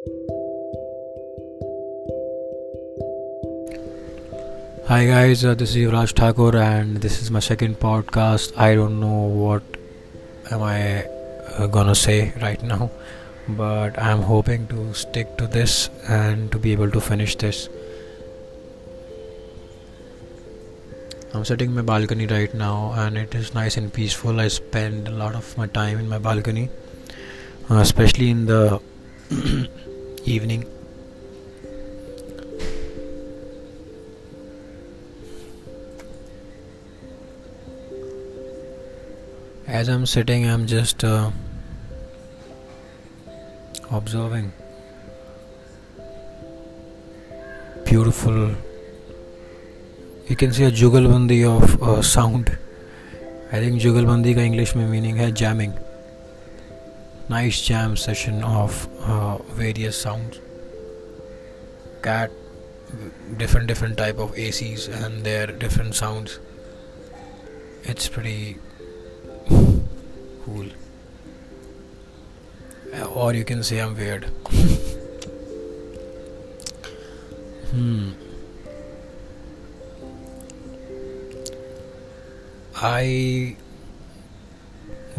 Hi guys, uh, this is Yuvraj Thakur and this is my second podcast. I don't know what am I uh, gonna say right now, but I'm hoping to stick to this and to be able to finish this. I'm sitting in my balcony right now and it is nice and peaceful. I spend a lot of my time in my balcony, uh, especially in the evening as I'm sitting, I'm just uh, observing beautiful. You can see a jugalbandi of uh, sound. I think jugalbandi का English में meaning है jamming. Nice jam session of uh, various sounds. Cat, different different type of ACs and their different sounds. It's pretty cool. Or you can say I'm weird. hmm. I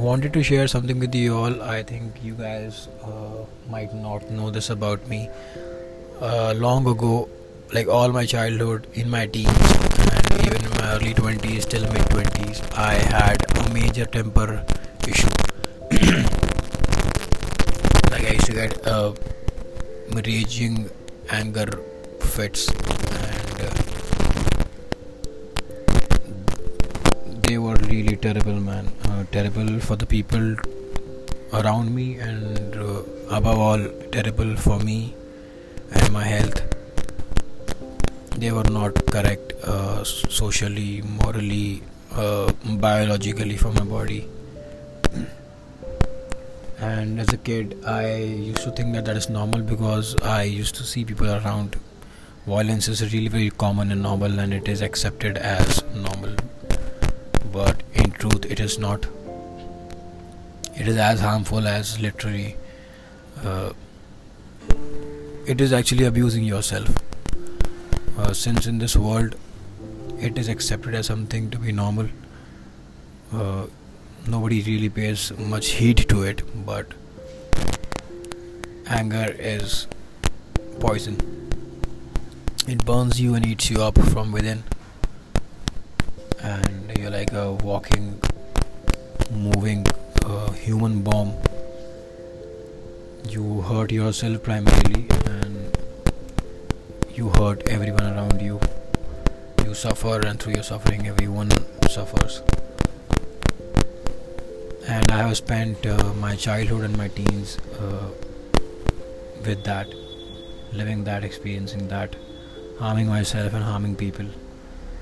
wanted to share something with you all. I think you guys uh, might not know this about me. Uh, long ago, like all my childhood, in my teens, and even in my early 20s till mid 20s, I had a major temper issue. like I used to get uh, raging anger fits, and uh, they were really terrible, man. Uh, terrible for the people around me, and uh, above all, terrible for me and my health. They were not correct uh, socially, morally, uh, biologically for my body and as a kid i used to think that that is normal because i used to see people around violence is really very common and normal and it is accepted as normal but truth it is not. It is as harmful as literally uh, it is actually abusing yourself. Uh, since in this world it is accepted as something to be normal uh, nobody really pays much heed to it but anger is poison. It burns you and eats you up from within. And you're like a walking moving uh, human bomb. You hurt yourself primarily and you hurt everyone around you. You suffer and through your suffering everyone suffers. And I have spent uh, my childhood and my teens uh, with that, living that, experiencing that, harming myself and harming people.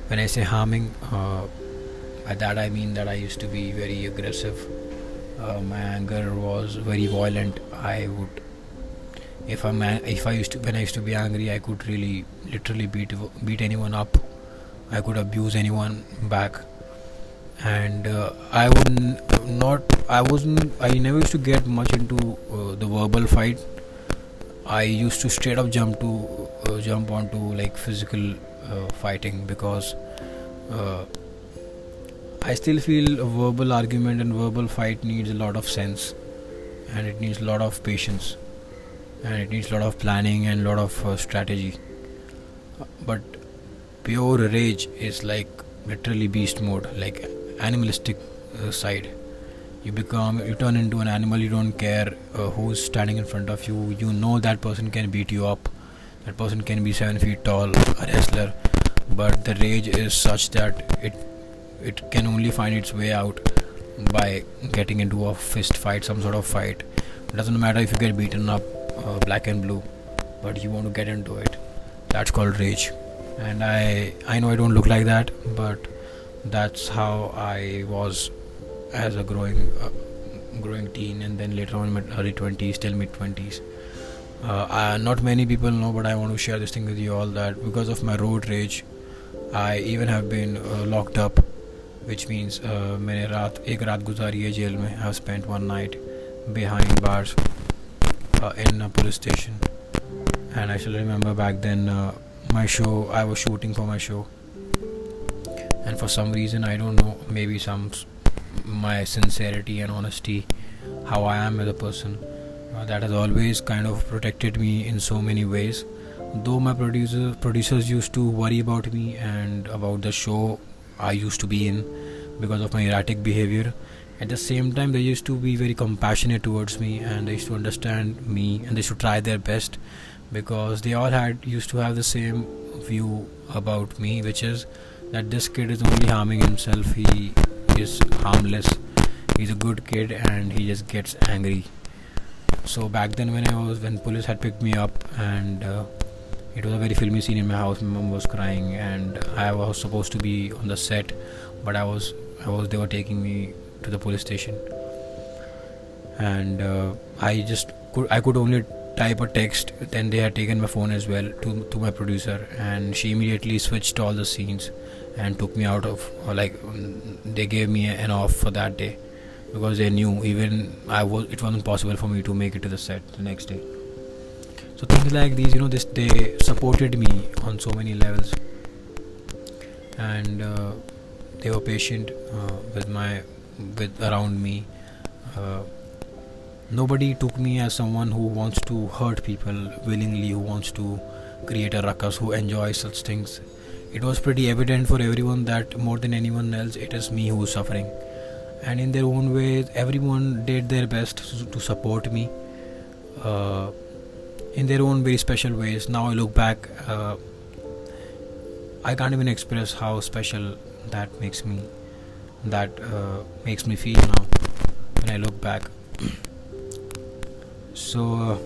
When I say harming, uh, by that I mean that I used to be very aggressive. Uh, my anger was very violent. I would, if I if I used to when I used to be angry, I could really literally beat beat anyone up. I could abuse anyone back and uh, I would not I wasn't I never used to get much into uh, the verbal fight I used to straight up jump to uh, jump onto like physical uh, fighting because uh, I still feel a verbal argument and verbal fight needs a lot of sense. And it needs a lot of patience. And it needs a lot of planning and a lot of uh, strategy. But pure rage is like literally beast mode like animalistic uh, side. You become you turn into an animal you don't care uh, who's standing in front of you. You know that person can beat you up. That person can be 7 feet tall a wrestler. But the rage is such that it it can only find its way out by getting into a fist fight some sort of fight. It doesn't matter if you get beaten up uh, black and blue but you want to get into it. That's called rage. And i i know i don't look like that but that's how I was as a growing uh, growing teen and then later on in early 20s till mid 20s uh, not many people know but I want to share this thing with you all that because of my road rage I even have been uh, locked up which means uh, मैंने रात एक रात गुजारी है jail में I have spent one night behind bars uh, in a police station and I still remember back then uh, my show I was shooting for my show and for some reason I don't know maybe some my sincerity and honesty how I am as a person uh, that has always kind of protected me in so many ways though my producer producers used to worry about me and about the show I used to be in because of my erratic behavior. At the same time they used to be very compassionate towards me and they used to understand me and they should try their best because they all had used to have the same view about me which is that this kid is only harming himself. He is harmless. He's a good kid and he just gets angry. So back then when i was when police had picked me up and uh, it was a very filmy scene in my house. My mom was crying and i was supposed to be on the set but i was i was they were taking me to the police station. And uh, i just could i could only type a text. Then they had taken my phone as well to, to my producer and she immediately switched all the scenes and took me out of like they gave me an off for that day because they knew even i was it wasn't possible for me to make it to the set the next day so things like these you know this they supported me on so many levels. And uh, they were patient uh, with my with around me. Uh, nobody took me as someone who wants to hurt people willingly who wants to create a ruckus who enjoys such things. It was pretty evident for everyone that more than anyone else it is me who is suffering. And in their own ways everyone did their best to support me. Uh, in their own very special ways now i look back uh, i can't even express how special that makes me that uh, makes me feel now when I look back. so uh,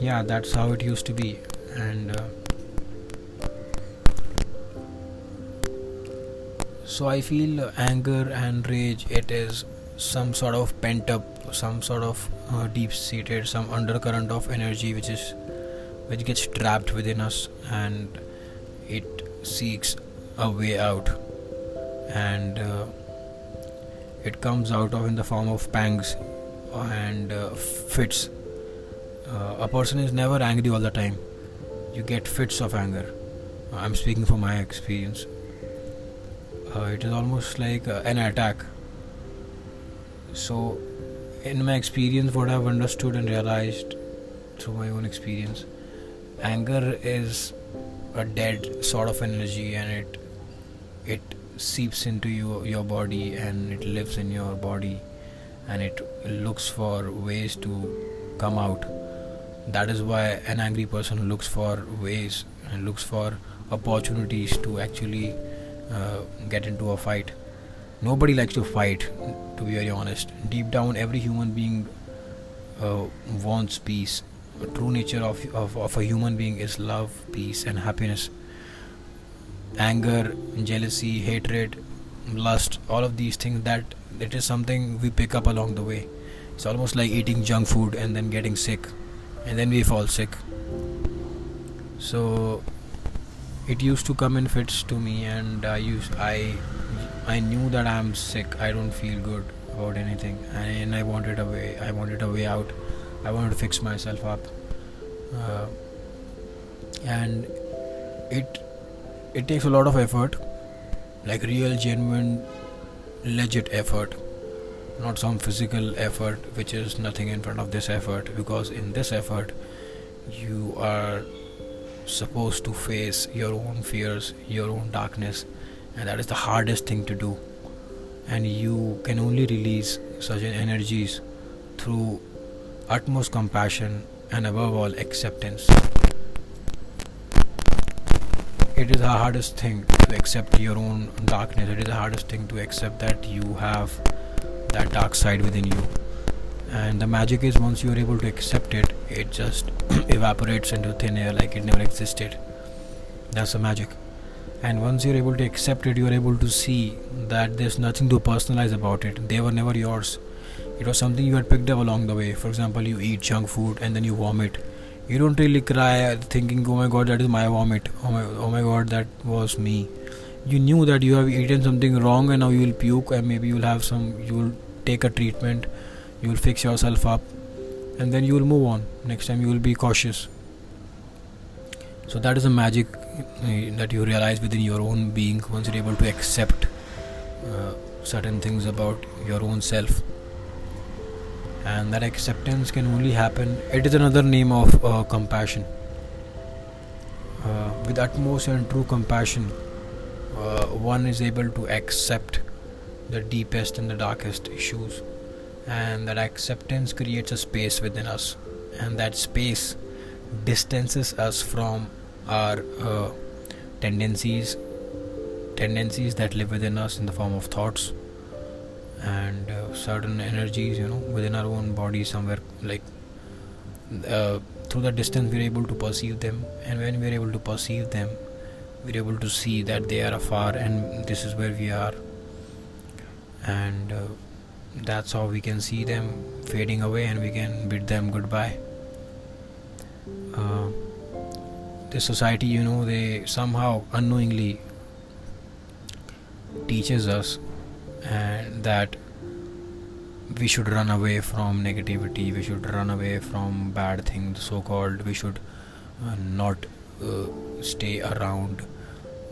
yeah, that's how it used to be, and uh, so I feel anger and rage. It is some sort of pent up, some sort of uh, deep seated, some undercurrent of energy which is which gets trapped within us, and it seeks a way out. And uh, it comes out of in the form of pangs and uh, fits. Uh, a person is never angry all the time. You get fits of anger. I'm speaking from my experience. Uh, it is almost like uh, an attack. So in my experience what i've understood and realized through my own experience anger is a dead sort of energy and it it seeps into your, your body and it lives in your body and it looks for ways to come out. That is why an angry person looks for ways and looks for opportunities to actually uh, get into a fight. Nobody likes to fight to be very honest. Deep down every human being uh, wants peace true nature of, of, of a human being is love peace and happiness. Anger jealousy hatred lust all of these things that it is something we pick up along the way. It's almost like eating junk food and then getting sick and then we fall sick. So it used to come in fits to me and i used i i knew that i'm sick. I don't feel good about anything. And i wanted a way i wanted a way out i wanted to fix myself up. Uh, and it it takes a lot of effort like real genuine legit effort not some physical effort which is nothing in front of this effort because in this effort you are supposed to face your own fears your own darkness and that is the hardest thing to do. And you can only release such energies through utmost compassion and above all acceptance. It is the hardest thing to accept your own darkness. It is the hardest thing to accept that you have that dark side within you. And the magic is once you are able to accept it it just evaporates into thin air like it never existed. That's the magic. And once you're able to accept it you're able to see that there's nothing to personalize about it. They were never yours it was something you had picked up along the way. For example you eat junk food and then you vomit. You don't really cry thinking oh my god that is my vomit. Oh my, oh my god that was me. You knew that you have eaten something wrong and now you will puke and maybe you'll have some you will take a treatment. You will fix yourself up and then you will move on. Next time you will be cautious. So that is a magic uh, that you realize within your own being once you're able to accept uh, certain things about your own self and that acceptance can only happen. It is another name of uh, compassion. Uh, with utmost and true compassion uh, one is able to accept the deepest and the darkest issues. And that acceptance creates a space within us. And that space distances us from our uh, tendencies tendencies that live within us in the form of thoughts and uh, certain energies you know within our own body somewhere like uh, through the distance we're able to perceive them. And when we're able to perceive them we're able to see that they are afar and this is where we are. And uh, that's how we can see them fading away and we can bid them goodbye. Uh, the society you know they somehow unknowingly teaches us and that we should run away from negativity we should run away from bad things so called we should uh, not uh, stay around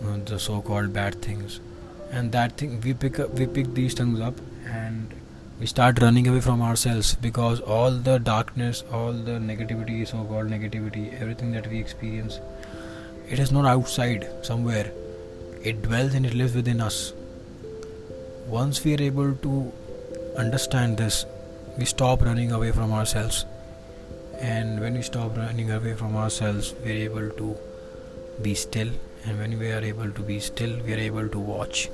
uh, the so called bad things. And that thing we pick up we pick these things up and we start running away from ourselves because all the darkness all the negativity so called negativity everything that we experience it is not outside somewhere. It dwells and it lives within us once we are able to understand this we stop running away from ourselves. And when we stop running away from ourselves we are able to be still. And when we are able to be still we are able to watch.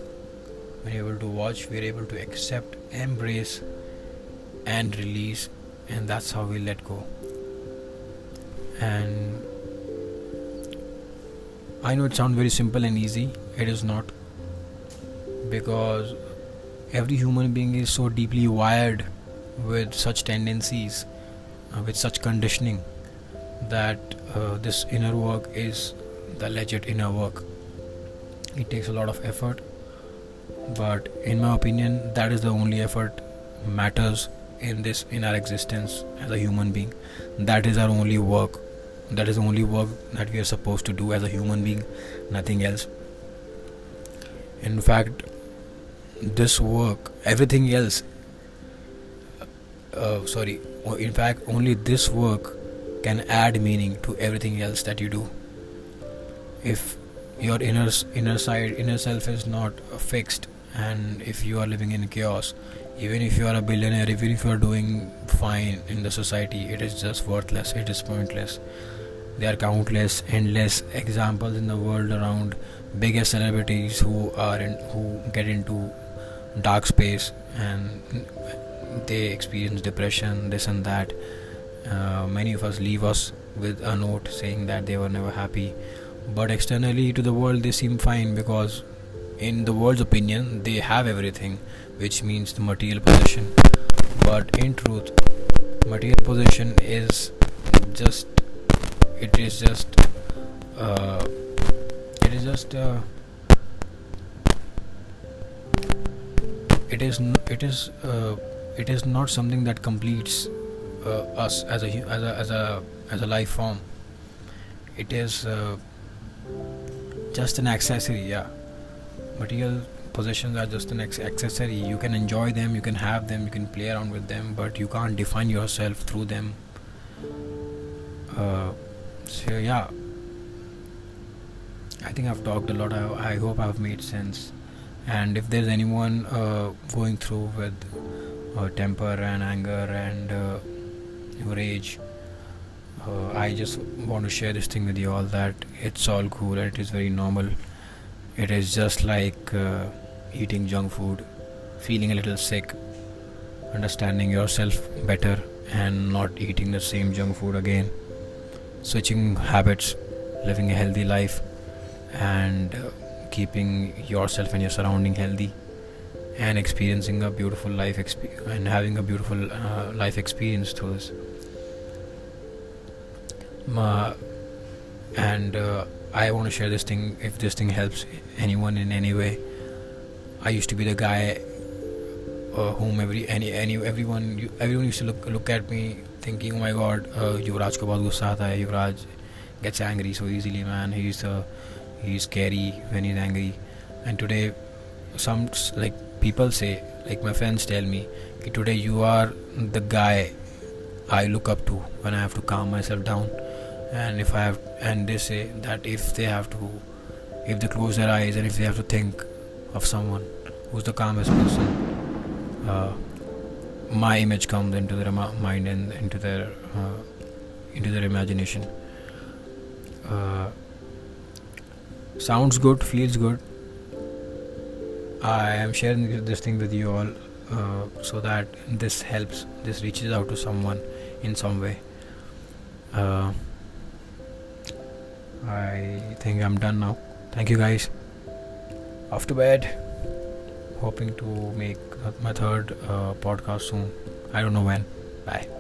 When you're able to watch we're able to accept embrace and release. And that's how we let go. And i know it sounds very simple and easy. It is not. Because every human being is so deeply wired with such tendencies uh, with such conditioning that uh, this inner work is the legit inner work. It takes a lot of effort but in my opinion that is the only effort matters in this in our existence as a human being. That is our only work. That is the only work that we are supposed to do as a human being nothing else. In fact this work everything else uh, sorry in fact only this work can add meaning to everything else that you do. If your inner inner side inner self is not fixed and if you are living in chaos even if you are a billionaire even if you are doing fine in the society it is just worthless it is pointless. There are countless endless examples in the world around biggest celebrities who are in, who get into dark space and they experience depression this and that. Uh, many of us leave us with a note saying that they were never happy. But externally to the world they seem fine because in the world's opinion they have everything which means the material possession. But in truth material possession is just it is just uh, it is just uh, it is it is uh, it is not something that completes uh, us as a as a as a as a life form. It is uh, just an accessory yeah. Material possessions are just an accessory. You can enjoy them you can have them you can play around with them but you can't define yourself through them. Uh, so yeah. I think i've talked a lot. I, I, hope i've made sense and if there's anyone uh, going through with uh, temper and anger and uh, rage uh, I just want to share this thing with you all that it's all cool it is very normal. It is just like uh, eating junk food, feeling a little sick, understanding yourself better, and not eating the same junk food again, switching habits, living a healthy life, and uh, keeping yourself and your surrounding healthy and experiencing a beautiful life exp- and having a beautiful uh, life experience through this uh, and uh, I want to share this thing if this thing helps anyone in any way. I used to be the guy uh, whom every any any everyone everyone used to look look at me thinking, oh my god, uh, Yuvraj ko bahut gussa aata hai. Yuvraj gets angry so easily, man. He's uh, he's scary when he's angry. And today, some like people say, like my friends tell me, today you are the guy I look up to when I have to calm myself down. And if I have, and they say that if they have to, if they close their eyes and if they have to think of someone who's the calmest person, uh, my image comes into their mind and into their uh, into their imagination. Uh, sounds good, feels good. I am sharing this thing with you all uh, so that this helps, this reaches out to someone in some way. Uh, I think I'm done now. Thank you guys. Off to bed. Hoping to make my third uh, podcast soon. I don't know when. Bye.